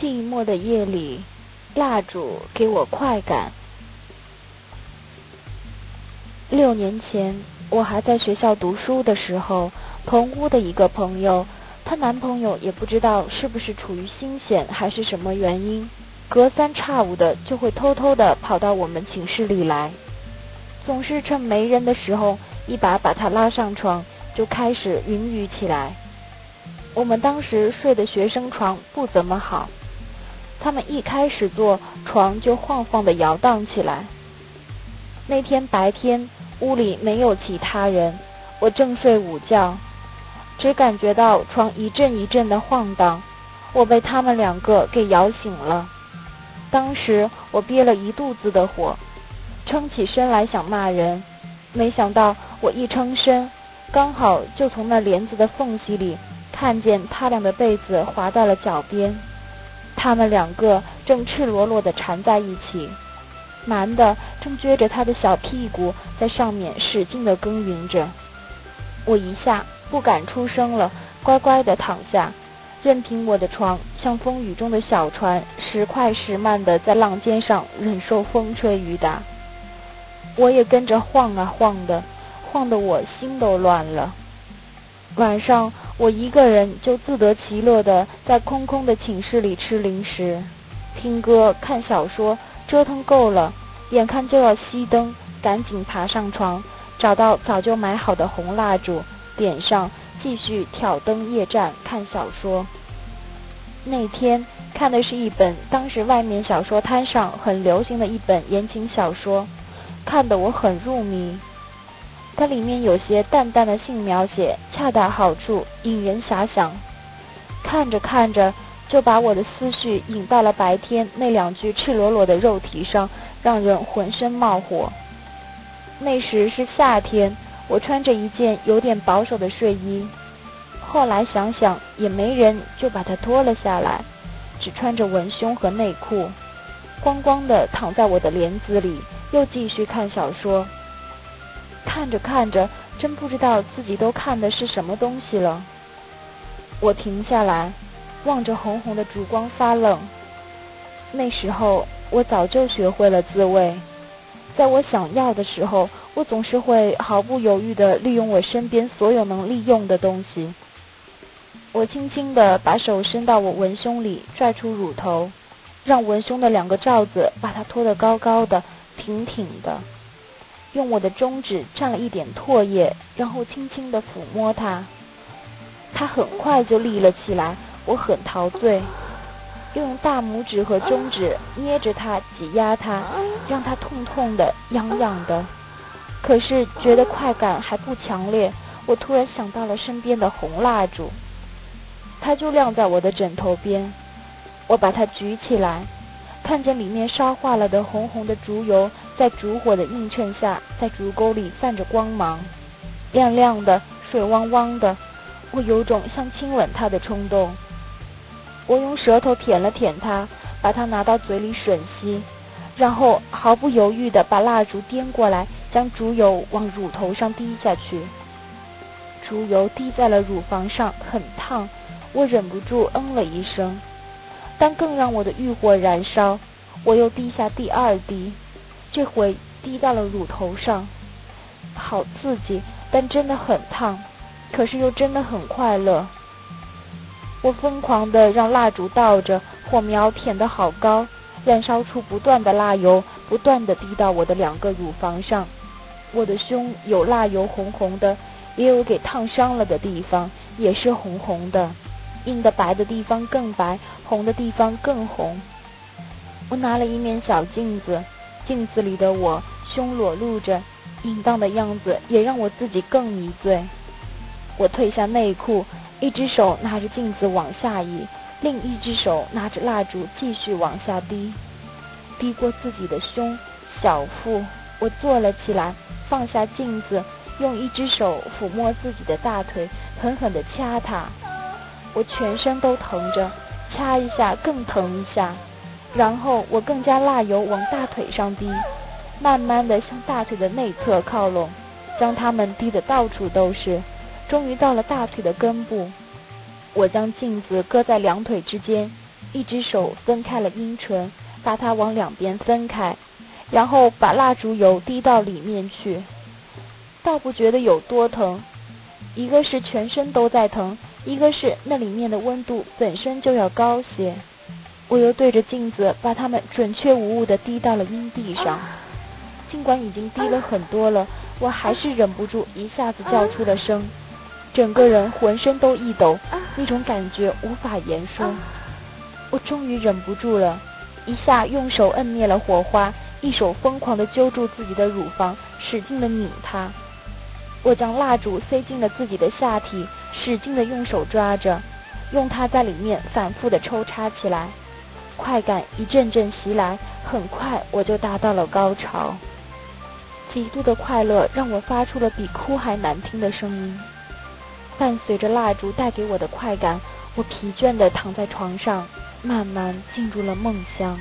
寂寞的夜里，蜡烛给我快感。六年前，我还在学校读书的时候，同屋的一个朋友，她男朋友也不知道是不是处于心险还是什么原因，隔三差五的就会偷偷的跑到我们寝室里来，总是趁没人的时候，一把把他拉上床，就开始云雨起来。我们当时睡的学生床不怎么好。他们一开始坐，床就晃晃的摇荡起来。那天白天屋里没有其他人，我正睡午觉，只感觉到床一阵一阵的晃荡，我被他们两个给摇醒了。当时我憋了一肚子的火，撑起身来想骂人，没想到我一撑身，刚好就从那帘子的缝隙里看见他俩的被子滑到了脚边。他们两个正赤裸裸的缠在一起，男的正撅着他的小屁股在上面使劲的耕耘着。我一下不敢出声了，乖乖的躺下，任凭我的床像风雨中的小船，时快时慢的在浪尖上忍受风吹雨打。我也跟着晃啊晃的，晃得我心都乱了。晚上。我一个人就自得其乐的在空空的寝室里吃零食、听歌、看小说，折腾够了，眼看就要熄灯，赶紧爬上床，找到早就买好的红蜡烛，点上，继续挑灯夜战看小说。那天看的是一本当时外面小说摊上很流行的一本言情小说，看得我很入迷。它里面有些淡淡的性描写，恰到好处，引人遐想。看着看着，就把我的思绪引到了白天那两具赤裸裸的肉体上，让人浑身冒火。那时是夏天，我穿着一件有点保守的睡衣。后来想想也没人，就把它脱了下来，只穿着文胸和内裤，光光的躺在我的帘子里，又继续看小说。看着看着，真不知道自己都看的是什么东西了。我停下来，望着红红的烛光发愣。那时候我早就学会了自卫，在我想要的时候，我总是会毫不犹豫的利用我身边所有能利用的东西。我轻轻的把手伸到我文胸里，拽出乳头，让文胸的两个罩子把它托得高高的、挺挺的。用我的中指蘸了一点唾液，然后轻轻的抚摸它，它很快就立了起来。我很陶醉，又用大拇指和中指捏着它，挤压它，让它痛痛的、痒痒的。可是觉得快感还不强烈，我突然想到了身边的红蜡烛，它就晾在我的枕头边。我把它举起来，看见里面烧化了的红红的烛油。在烛火的映衬下，在烛沟里泛着光芒，亮亮的，水汪汪的。我有种想亲吻它的冲动。我用舌头舔了舔它，把它拿到嘴里吮吸，然后毫不犹豫地把蜡烛颠过来，将烛油往乳头上滴下去。烛油滴在了乳房上，很烫。我忍不住嗯了一声。但更让我的欲火燃烧，我又滴下第二滴。这回滴到了乳头上，好刺激，但真的很烫，可是又真的很快乐。我疯狂的让蜡烛倒着，火苗舔得好高，燃烧出不断的蜡油，不断的滴到我的两个乳房上。我的胸有蜡油红红的，也有给烫伤了的地方，也是红红的，硬的白的地方更白，红的地方更红。我拿了一面小镜子。镜子里的我，胸裸露着，淫荡的样子也让我自己更迷醉。我褪下内裤，一只手拿着镜子往下移，另一只手拿着蜡烛继续往下滴，滴过自己的胸、小腹。我坐了起来，放下镜子，用一只手抚摸自己的大腿，狠狠地掐它。我全身都疼着，掐一下更疼一下。然后我更加蜡油往大腿上滴，慢慢的向大腿的内侧靠拢，将它们滴得到处都是，终于到了大腿的根部。我将镜子搁在两腿之间，一只手分开了阴唇，把它往两边分开，然后把蜡烛油滴到里面去。倒不觉得有多疼，一个是全身都在疼，一个是那里面的温度本身就要高些。我又对着镜子把它们准确无误地滴到了阴蒂上，尽管已经滴了很多了，我还是忍不住一下子叫出了声，整个人浑身都一抖，那种感觉无法言说。我终于忍不住了，一下用手摁灭了火花，一手疯狂地揪住自己的乳房，使劲地拧它。我将蜡烛塞进了自己的下体，使劲地用手抓着，用它在里面反复地抽插起来。快感一阵阵袭来，很快我就达到了高潮。极度的快乐让我发出了比哭还难听的声音。伴随着蜡烛带给我的快感，我疲倦的躺在床上，慢慢进入了梦乡。